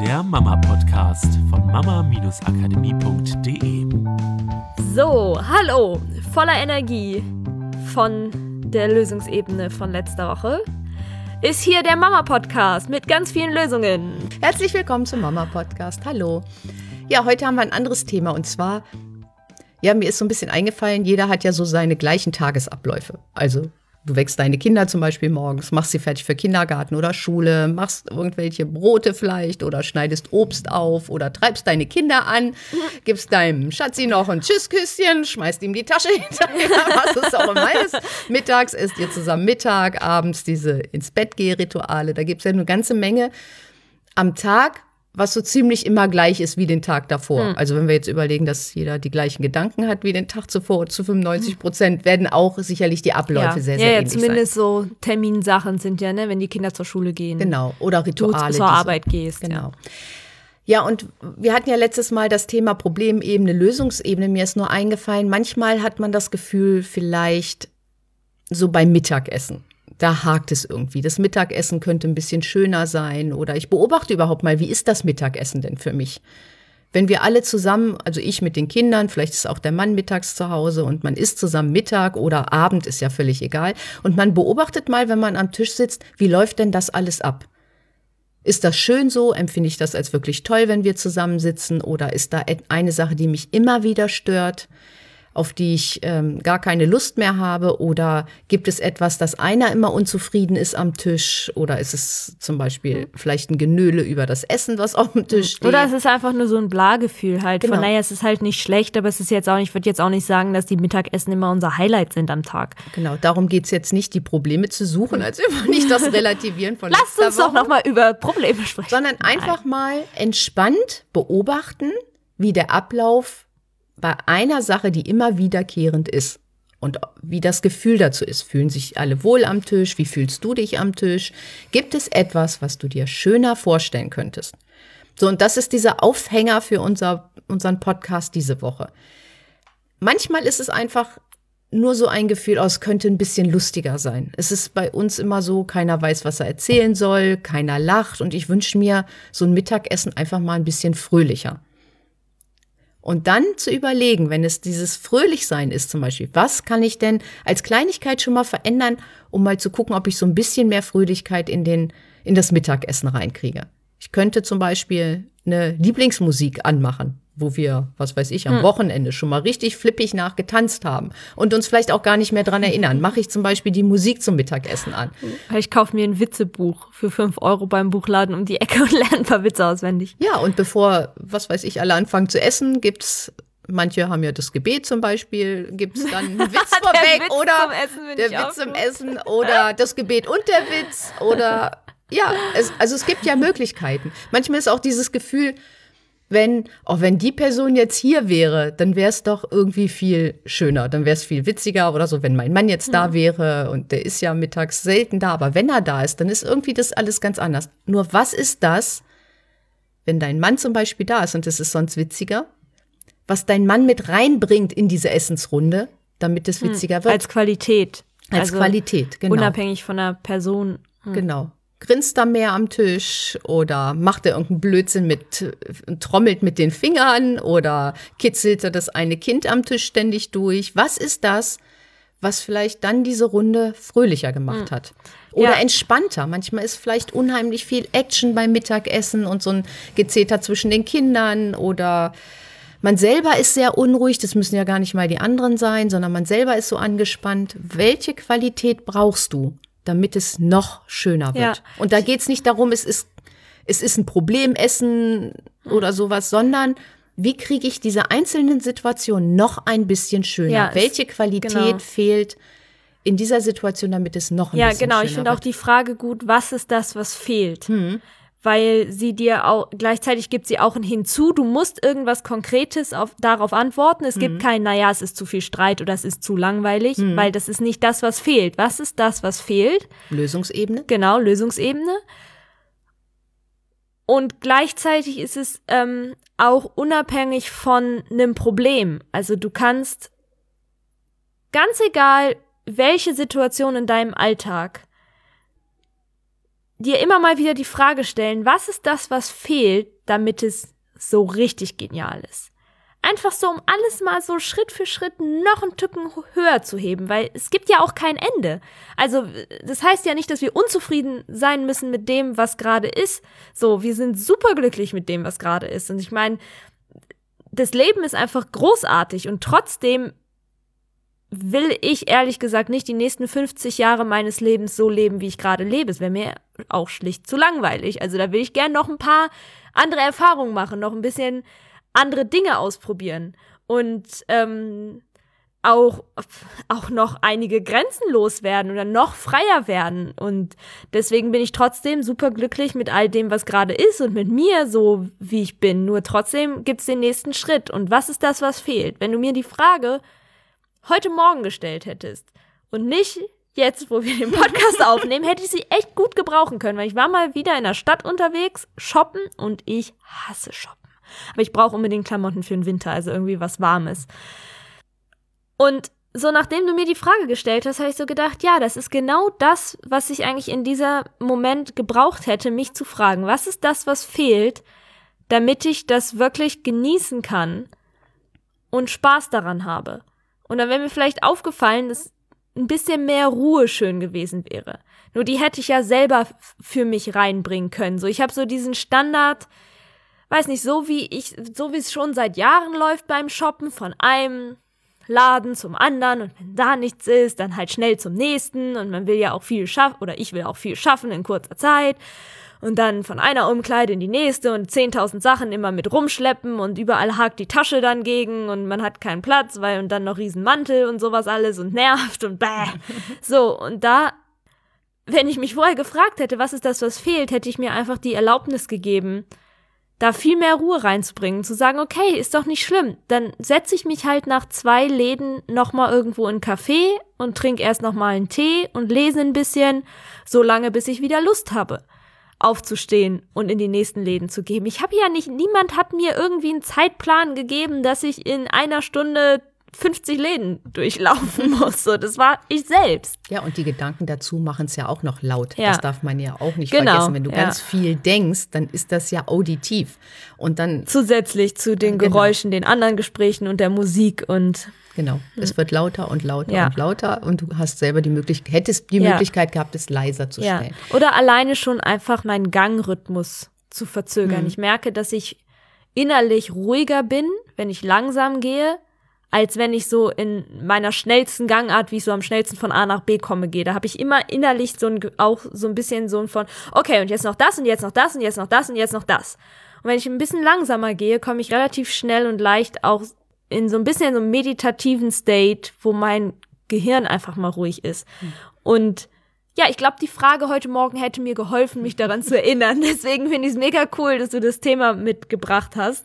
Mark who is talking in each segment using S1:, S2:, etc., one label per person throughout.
S1: der Mama-Podcast von mama-akademie.de.
S2: So, hallo, voller Energie von der Lösungsebene von letzter Woche ist hier der Mama-Podcast mit ganz vielen Lösungen.
S3: Herzlich willkommen zum Mama-Podcast. Hallo. Ja, heute haben wir ein anderes Thema und zwar, ja, mir ist so ein bisschen eingefallen, jeder hat ja so seine gleichen Tagesabläufe. Also Du wächst deine Kinder zum Beispiel morgens, machst sie fertig für Kindergarten oder Schule, machst irgendwelche Brote vielleicht oder schneidest Obst auf oder treibst deine Kinder an, gibst deinem Schatzi noch ein Tschüssküsschen, schmeißt ihm die Tasche hinterher, was es auch immer ist. Mittags isst ihr zusammen Mittag, abends diese ins Bett geh Rituale. Da gibt es ja eine ganze Menge am Tag was so ziemlich immer gleich ist wie den Tag davor. Hm. Also wenn wir jetzt überlegen, dass jeder die gleichen Gedanken hat wie den Tag zuvor, zu 95 Prozent werden auch sicherlich die Abläufe
S2: ja.
S3: sehr, sehr
S2: ja, ja,
S3: ähnlich
S2: zumindest
S3: sein.
S2: so Terminsachen sind ja, ne, wenn die Kinder zur Schule gehen.
S3: Genau, oder Rituale.
S2: Du zur Arbeit gehst.
S3: Genau. Ja. Ja, und wir hatten ja letztes Mal das Thema Problemebene, Lösungsebene. Mir ist nur eingefallen, manchmal hat man das Gefühl, vielleicht so beim Mittagessen da hakt es irgendwie. Das Mittagessen könnte ein bisschen schöner sein oder ich beobachte überhaupt mal, wie ist das Mittagessen denn für mich? Wenn wir alle zusammen, also ich mit den Kindern, vielleicht ist auch der Mann mittags zu Hause und man isst zusammen Mittag oder Abend, ist ja völlig egal. Und man beobachtet mal, wenn man am Tisch sitzt, wie läuft denn das alles ab? Ist das schön so? Empfinde ich das als wirklich toll, wenn wir zusammensitzen? Oder ist da eine Sache, die mich immer wieder stört? Auf die ich ähm, gar keine Lust mehr habe? Oder gibt es etwas, dass einer immer unzufrieden ist am Tisch? Oder ist es zum Beispiel vielleicht ein Genöle über das Essen, was auf dem Tisch steht?
S2: Oder es ist einfach nur so ein Blagefühl halt. Genau. Von naja, es ist halt nicht schlecht, aber es ist jetzt auch nicht, ich würde jetzt auch nicht sagen, dass die Mittagessen immer unser Highlight sind am Tag.
S3: Genau, darum geht es jetzt nicht, die Probleme zu suchen, als immer nicht das Relativieren von
S2: Lasst uns Woche, doch nochmal über Probleme sprechen.
S3: Sondern einfach Nein. mal entspannt beobachten, wie der Ablauf bei einer Sache, die immer wiederkehrend ist und wie das Gefühl dazu ist. Fühlen sich alle wohl am Tisch? Wie fühlst du dich am Tisch? Gibt es etwas, was du dir schöner vorstellen könntest? So, und das ist dieser Aufhänger für unser, unseren Podcast diese Woche. Manchmal ist es einfach nur so ein Gefühl, oh, es könnte ein bisschen lustiger sein. Es ist bei uns immer so, keiner weiß, was er erzählen soll, keiner lacht und ich wünsche mir so ein Mittagessen einfach mal ein bisschen fröhlicher. Und dann zu überlegen, wenn es dieses Fröhlichsein ist zum Beispiel, was kann ich denn als Kleinigkeit schon mal verändern, um mal zu gucken, ob ich so ein bisschen mehr Fröhlichkeit in, den, in das Mittagessen reinkriege. Ich könnte zum Beispiel eine Lieblingsmusik anmachen wo wir, was weiß ich, am hm. Wochenende schon mal richtig flippig nachgetanzt haben und uns vielleicht auch gar nicht mehr dran erinnern. Mache ich zum Beispiel die Musik zum Mittagessen an.
S2: Ich kaufe mir ein Witzebuch für fünf Euro beim Buchladen um die Ecke und lerne ein paar Witze auswendig.
S3: Ja, und bevor, was weiß ich, alle anfangen zu essen, gibt's Manche haben ja das Gebet zum Beispiel, gibt es dann einen Witz vorweg Witz oder der Witz zum Essen oder das Gebet und der Witz oder ja, es, also es gibt ja Möglichkeiten. Manchmal ist auch dieses Gefühl, wenn, auch wenn die Person jetzt hier wäre, dann wäre es doch irgendwie viel schöner, dann wäre es viel witziger oder so, wenn mein Mann jetzt da wäre und der ist ja mittags selten da, aber wenn er da ist, dann ist irgendwie das alles ganz anders. Nur was ist das, wenn dein Mann zum Beispiel da ist und es ist sonst witziger, was dein Mann mit reinbringt in diese Essensrunde, damit es hm, witziger wird?
S2: Als Qualität.
S3: Als also Qualität, genau.
S2: Unabhängig von der Person.
S3: Hm. Genau grinst da mehr am Tisch oder macht er irgendeinen Blödsinn mit, trommelt mit den Fingern oder kitzelt er das eine Kind am Tisch ständig durch? Was ist das, was vielleicht dann diese Runde fröhlicher gemacht hat? Oder ja. entspannter. Manchmal ist vielleicht unheimlich viel Action beim Mittagessen und so ein Gezeter zwischen den Kindern oder man selber ist sehr unruhig, das müssen ja gar nicht mal die anderen sein, sondern man selber ist so angespannt. Welche Qualität brauchst du, damit es noch schöner wird. Ja. Und da geht es nicht darum, es ist, es ist ein Problemessen oder sowas, sondern wie kriege ich diese einzelnen Situationen noch ein bisschen schöner? Ja, Welche Qualität genau. fehlt in dieser Situation, damit es noch ein ja, bisschen
S2: genau.
S3: schöner
S2: wird? Ja, genau. Ich finde auch die Frage gut, was ist das, was fehlt? Hm weil sie dir auch, gleichzeitig gibt sie auch ein Hinzu, du musst irgendwas Konkretes auf, darauf antworten. Es mhm. gibt kein, naja, es ist zu viel Streit oder es ist zu langweilig, mhm. weil das ist nicht das, was fehlt. Was ist das, was fehlt?
S3: Lösungsebene.
S2: Genau, Lösungsebene. Und gleichzeitig ist es ähm, auch unabhängig von einem Problem. Also du kannst ganz egal, welche Situation in deinem Alltag dir immer mal wieder die Frage stellen, was ist das, was fehlt, damit es so richtig genial ist? Einfach so, um alles mal so Schritt für Schritt noch einen Tücken höher zu heben, weil es gibt ja auch kein Ende. Also, das heißt ja nicht, dass wir unzufrieden sein müssen mit dem, was gerade ist. So, wir sind superglücklich mit dem, was gerade ist. Und ich meine, das Leben ist einfach großartig und trotzdem will ich ehrlich gesagt nicht die nächsten 50 Jahre meines Lebens so leben, wie ich gerade lebe. Es wäre mir auch schlicht zu langweilig. Also da will ich gern noch ein paar andere Erfahrungen machen, noch ein bisschen andere Dinge ausprobieren und ähm, auch, auch noch einige Grenzen loswerden oder noch freier werden. Und deswegen bin ich trotzdem super glücklich mit all dem, was gerade ist und mit mir so, wie ich bin. Nur trotzdem gibt's den nächsten Schritt. Und was ist das, was fehlt? Wenn du mir die Frage heute Morgen gestellt hättest und nicht jetzt, wo wir den Podcast aufnehmen, hätte ich sie echt gut gebrauchen können, weil ich war mal wieder in der Stadt unterwegs, shoppen und ich hasse shoppen. Aber ich brauche unbedingt Klamotten für den Winter, also irgendwie was Warmes. Und so nachdem du mir die Frage gestellt hast, habe ich so gedacht, ja, das ist genau das, was ich eigentlich in dieser Moment gebraucht hätte, mich zu fragen, was ist das, was fehlt, damit ich das wirklich genießen kann und Spaß daran habe. Und dann wäre mir vielleicht aufgefallen, dass ein bisschen mehr Ruhe schön gewesen wäre. Nur die hätte ich ja selber für mich reinbringen können. So, ich habe so diesen Standard, weiß nicht, so wie ich, so wie es schon seit Jahren läuft beim Shoppen, von einem Laden zum anderen und wenn da nichts ist, dann halt schnell zum nächsten und man will ja auch viel schaffen oder ich will auch viel schaffen in kurzer Zeit und dann von einer Umkleide in die nächste und 10.000 Sachen immer mit rumschleppen und überall hakt die Tasche dann gegen und man hat keinen Platz, weil und dann noch Riesenmantel und sowas alles und nervt und bäh. So, und da, wenn ich mich vorher gefragt hätte, was ist das, was fehlt, hätte ich mir einfach die Erlaubnis gegeben, da viel mehr Ruhe reinzubringen, zu sagen, okay, ist doch nicht schlimm, dann setze ich mich halt nach zwei Läden nochmal irgendwo in einen Café und trinke erst nochmal einen Tee und lese ein bisschen, so lange, bis ich wieder Lust habe, aufzustehen und in die nächsten Läden zu gehen. Ich habe ja nicht, niemand hat mir irgendwie einen Zeitplan gegeben, dass ich in einer Stunde 50 Läden durchlaufen muss. So, das war ich selbst.
S3: Ja, und die Gedanken dazu machen es ja auch noch laut.
S2: Ja.
S3: Das darf man ja auch nicht
S2: Genau,
S3: vergessen. Wenn du
S2: ja.
S3: ganz viel denkst, dann ist das ja auditiv. Und dann,
S2: Zusätzlich zu den
S3: Genau.
S2: Geräuschen, den anderen Gesprächen und der Musik und
S3: genau, es wird lauter und lauter
S2: Ja.
S3: und lauter und du hast selber die Möglichkeit, hättest die. Möglichkeit gehabt, es leiser zu stellen.
S2: Oder alleine schon einfach meinen Gangrhythmus zu verzögern.
S3: Mhm.
S2: Ich merke, dass ich innerlich ruhiger bin, wenn ich langsam gehe, als wenn ich so in meiner schnellsten Gangart, wie ich so am schnellsten von A nach B komme, gehe. Da habe ich immer innerlich so ein, auch so ein bisschen so ein von, okay, und jetzt noch das und jetzt noch das und jetzt noch das und jetzt noch das. Und wenn ich ein bisschen langsamer gehe, komme ich relativ schnell und leicht auch in so ein bisschen so einem meditativen State, wo mein Gehirn einfach mal ruhig ist. Und ja, ich glaube, die Frage heute Morgen hätte mir geholfen, mich daran zu erinnern. Deswegen finde ich es mega cool, dass du das Thema mitgebracht hast.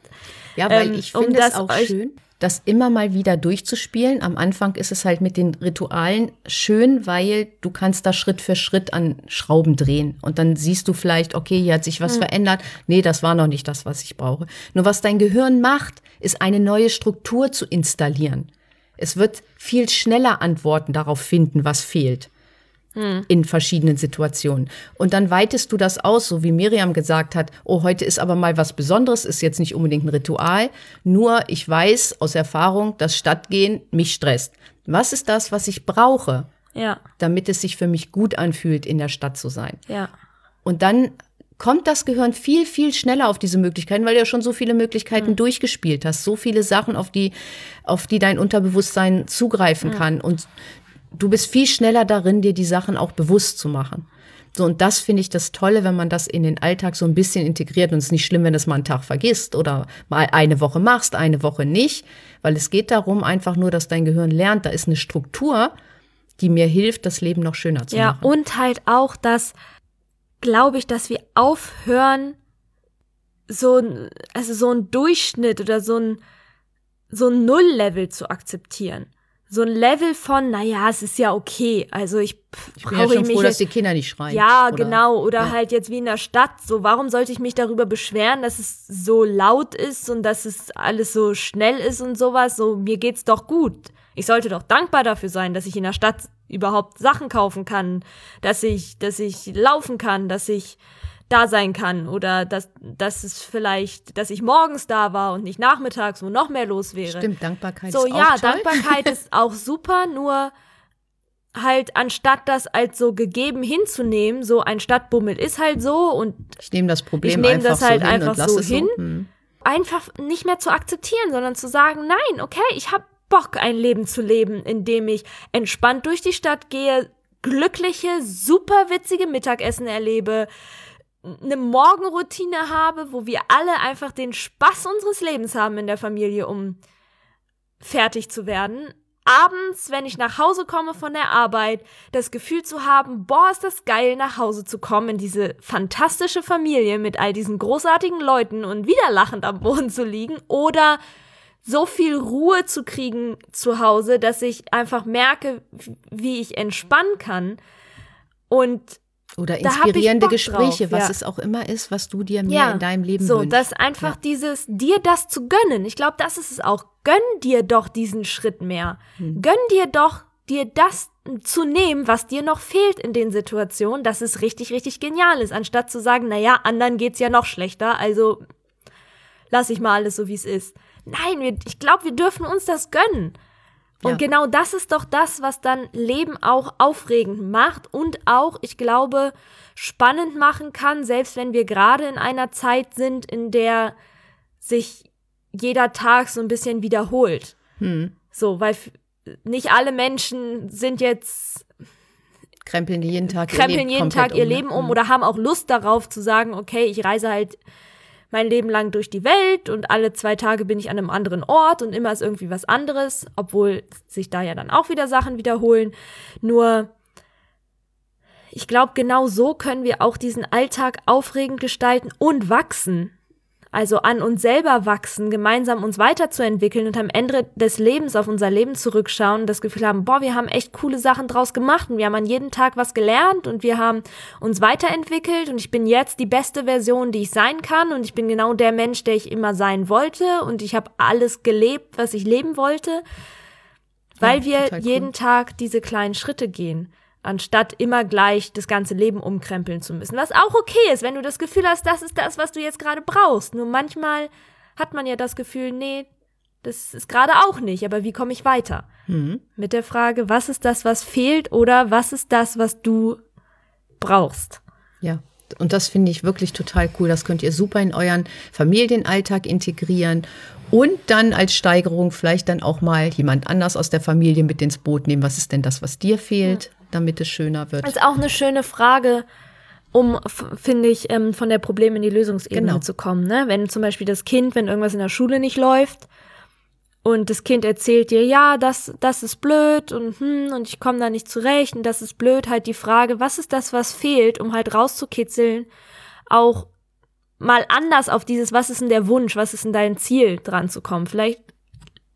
S3: Ja, weil
S2: Ähm,
S3: ich
S2: um
S3: finde es
S2: das
S3: auch schön, das immer mal wieder durchzuspielen. Am Anfang ist es halt mit den Ritualen schön, weil du kannst da Schritt für Schritt an Schrauben drehen. Und dann siehst du vielleicht, okay, hier hat sich was verändert. Nee, das war noch nicht das, was ich brauche. Nur was dein Gehirn macht, ist eine neue Struktur zu installieren. Es wird viel schneller Antworten darauf finden, was fehlt in verschiedenen Situationen. Und dann weitest du das aus, so wie Miriam gesagt hat, oh, heute ist aber mal was Besonderes, ist jetzt nicht unbedingt ein Ritual, nur ich weiß aus Erfahrung, dass Stadtgehen mich stresst. Was ist das, was ich brauche,
S2: Ja,
S3: damit es sich für mich gut anfühlt, in der Stadt zu sein?
S2: ja,
S3: Und dann kommt das Gehirn viel, viel schneller auf diese Möglichkeiten, weil du ja schon so viele Möglichkeiten durchgespielt hast, so viele Sachen, auf die, auf die dein Unterbewusstsein zugreifen kann. Und du bist viel schneller darin, dir die Sachen auch bewusst zu machen. So, und das finde ich das Tolle, wenn man das in den Alltag so ein bisschen integriert. Und es ist nicht schlimm, wenn du es mal einen Tag vergisst oder mal eine Woche machst, eine Woche nicht. Weil es geht darum einfach nur, dass dein Gehirn lernt, da ist eine Struktur, die mir hilft, das Leben noch schöner zu
S2: ja.
S3: machen.
S2: Und halt auch, dass, glaube ich, dass wir aufhören, so ein, also so ein Durchschnitt oder so ein, so ein Nulllevel zu akzeptieren. So ein Level von, naja, es ist ja okay. Also ich,
S3: Ich bin ja
S2: brauche
S3: schon
S2: ich mich
S3: froh, dass die Kinder nicht schreien.
S2: Ja,
S3: Oder-
S2: genau. Oder
S3: Ja.
S2: halt jetzt wie in der Stadt. So, warum sollte ich mich darüber beschweren, dass es so laut ist und dass es alles so schnell ist und sowas? So, mir geht's doch gut. Ich sollte doch dankbar dafür sein, dass ich in der Stadt überhaupt Sachen kaufen kann, dass ich, dass ich laufen kann, dass ich da sein kann oder dass, dass es vielleicht, dass ich morgens da war und nicht nachmittags, wo noch mehr los wäre.
S3: Stimmt, Dankbarkeit
S2: so,
S3: ist auch
S2: ja,
S3: toll.
S2: Dankbarkeit ist auch super, nur halt anstatt das als so gegeben hinzunehmen, so ein Stadtbummel ist halt so und
S3: Ich nehme das Problem
S2: Ich nehm
S3: einfach
S2: das halt
S3: so hin
S2: einfach
S3: lass
S2: so hin.
S3: So. Hm.
S2: einfach nicht mehr zu akzeptieren, sondern zu sagen, nein, okay, ich habe Bock, ein Leben zu leben, in dem ich entspannt durch die Stadt gehe, glückliche, super witzige Mittagessen erlebe, eine Morgenroutine habe, wo wir alle einfach den Spaß unseres Lebens haben in der Familie, um fertig zu werden. Abends, wenn ich nach Hause komme von der Arbeit, das Gefühl zu haben, boah, ist das geil, nach Hause zu kommen, in diese fantastische Familie mit all diesen großartigen Leuten und wieder lachend am Boden zu liegen oder so viel Ruhe zu kriegen zu Hause, dass ich einfach merke, wie ich entspannen kann. Und
S3: Oder inspirierende Gespräche,
S2: drauf,
S3: was
S2: ja.
S3: es auch immer ist, was du dir mehr in deinem Leben
S2: so,
S3: wünschst.
S2: das einfach dieses, dir das zu gönnen. Ich glaube, das ist es auch. Gönn dir doch diesen Schritt mehr.
S3: Hm.
S2: Gönn dir doch, dir das zu nehmen, was dir noch fehlt in den Situationen, dass es richtig, richtig genial ist, anstatt zu sagen, na ja, anderen geht's ja noch schlechter, also lass ich mal alles so, wie es ist. Nein, wir, ich glaube, wir dürfen uns das gönnen. Und
S3: Ja.
S2: genau das ist doch das, was dann Leben auch aufregend macht und auch, ich glaube, spannend machen kann, selbst wenn wir gerade in einer Zeit sind, in der sich jeder Tag so ein bisschen wiederholt.
S3: Hm.
S2: So, weil nicht alle Menschen sind jetzt
S3: Krempeln jeden Tag
S2: krempeln
S3: ihr Leben
S2: jeden Tag ihr
S3: um, ne?
S2: Leben um oder haben auch Lust darauf zu sagen, okay, ich reise halt mein Leben lang durch die Welt und alle zwei Tage bin ich an einem anderen Ort und immer ist irgendwie was anderes, obwohl sich da ja dann auch wieder Sachen wiederholen. Nur ich glaube, genau so können wir auch diesen Alltag aufregend gestalten und wachsen. Also an uns selber wachsen, gemeinsam uns weiterzuentwickeln und am Ende des Lebens auf unser Leben zurückschauen und das Gefühl haben, boah, wir haben echt coole Sachen draus gemacht und wir haben an jedem Tag was gelernt und wir haben uns weiterentwickelt und ich bin jetzt die beste Version, die ich sein kann und ich bin genau der Mensch, der ich immer sein wollte und ich habe alles gelebt, was ich leben wollte, weil
S3: Ja,
S2: wir
S3: total cool.
S2: jeden Tag diese kleinen Schritte gehen anstatt immer gleich das ganze Leben umkrempeln zu müssen. Was auch okay ist, wenn du das Gefühl hast, das ist das, was du jetzt gerade brauchst. Nur manchmal hat man ja das Gefühl, nee, das ist gerade auch nicht, aber wie komme ich weiter?
S3: Mhm.
S2: Mit der Frage, was ist das, was fehlt oder was ist das, was du brauchst?
S3: Ja, und das finde ich wirklich total cool. Das könnt ihr super in euren Familienalltag integrieren und dann als Steigerung vielleicht dann auch mal jemand anders aus der Familie mit ins Boot nehmen. Was ist denn das, was dir fehlt, damit es schöner wird?
S2: Das ist auch eine schöne Frage, um, finde ich, ähm, von der Problem in die Lösungsebene
S3: Genau.
S2: zu kommen. Ne? Wenn zum Beispiel das Kind, wenn irgendwas in der Schule nicht läuft und das Kind erzählt dir, ja, das, das ist blöd und hm, und ich komme da nicht zurecht und das ist blöd, halt die Frage, was ist das, was fehlt, um halt rauszukitzeln, auch mal anders auf dieses, was ist denn der Wunsch, was ist denn dein Ziel dran zu kommen. Vielleicht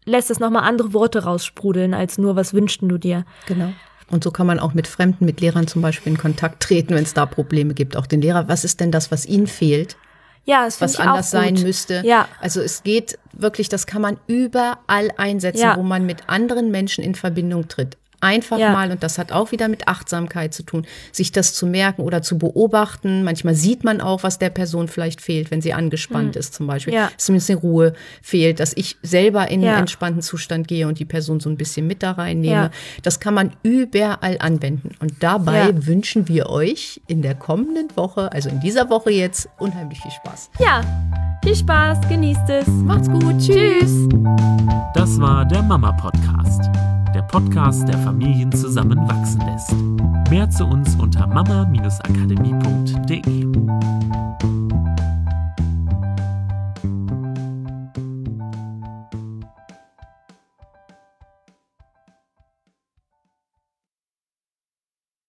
S2: lässt es nochmal andere Worte raussprudeln, als nur, was wünschten du dir.
S3: Genau. Und so kann man auch mit Fremden, mit Lehrern zum Beispiel in Kontakt treten, wenn es da Probleme gibt. Auch den Lehrer, was ist denn das, was ihnen fehlt?
S2: Ja, das
S3: was anders sein müsste.
S2: Ja.
S3: Also es geht wirklich, das kann man überall einsetzen,
S2: Ja.
S3: wo man mit anderen Menschen in Verbindung tritt. Einfach
S2: Ja.
S3: mal, und das hat auch wieder mit Achtsamkeit zu tun, sich das zu merken oder zu beobachten. Manchmal sieht man auch, was der Person vielleicht fehlt, wenn sie angespannt ist zum Beispiel.
S2: Hm. Ja.
S3: Zumindest eine Ruhe fehlt, dass ich selber in
S2: Ja.
S3: einen entspannten Zustand gehe und die Person so ein bisschen mit da reinnehme.
S2: Ja.
S3: Das kann man überall anwenden. Und dabei
S2: Ja.
S3: wünschen wir euch in der kommenden Woche, also in dieser Woche jetzt, unheimlich viel Spaß.
S2: Ja, viel Spaß, genießt es.
S3: Macht's gut. Tschüss.
S1: Das war der Mama Podcast. Podcast, der Familien zusammenwachsen lässt. Mehr zu uns unter mama-akademie.de.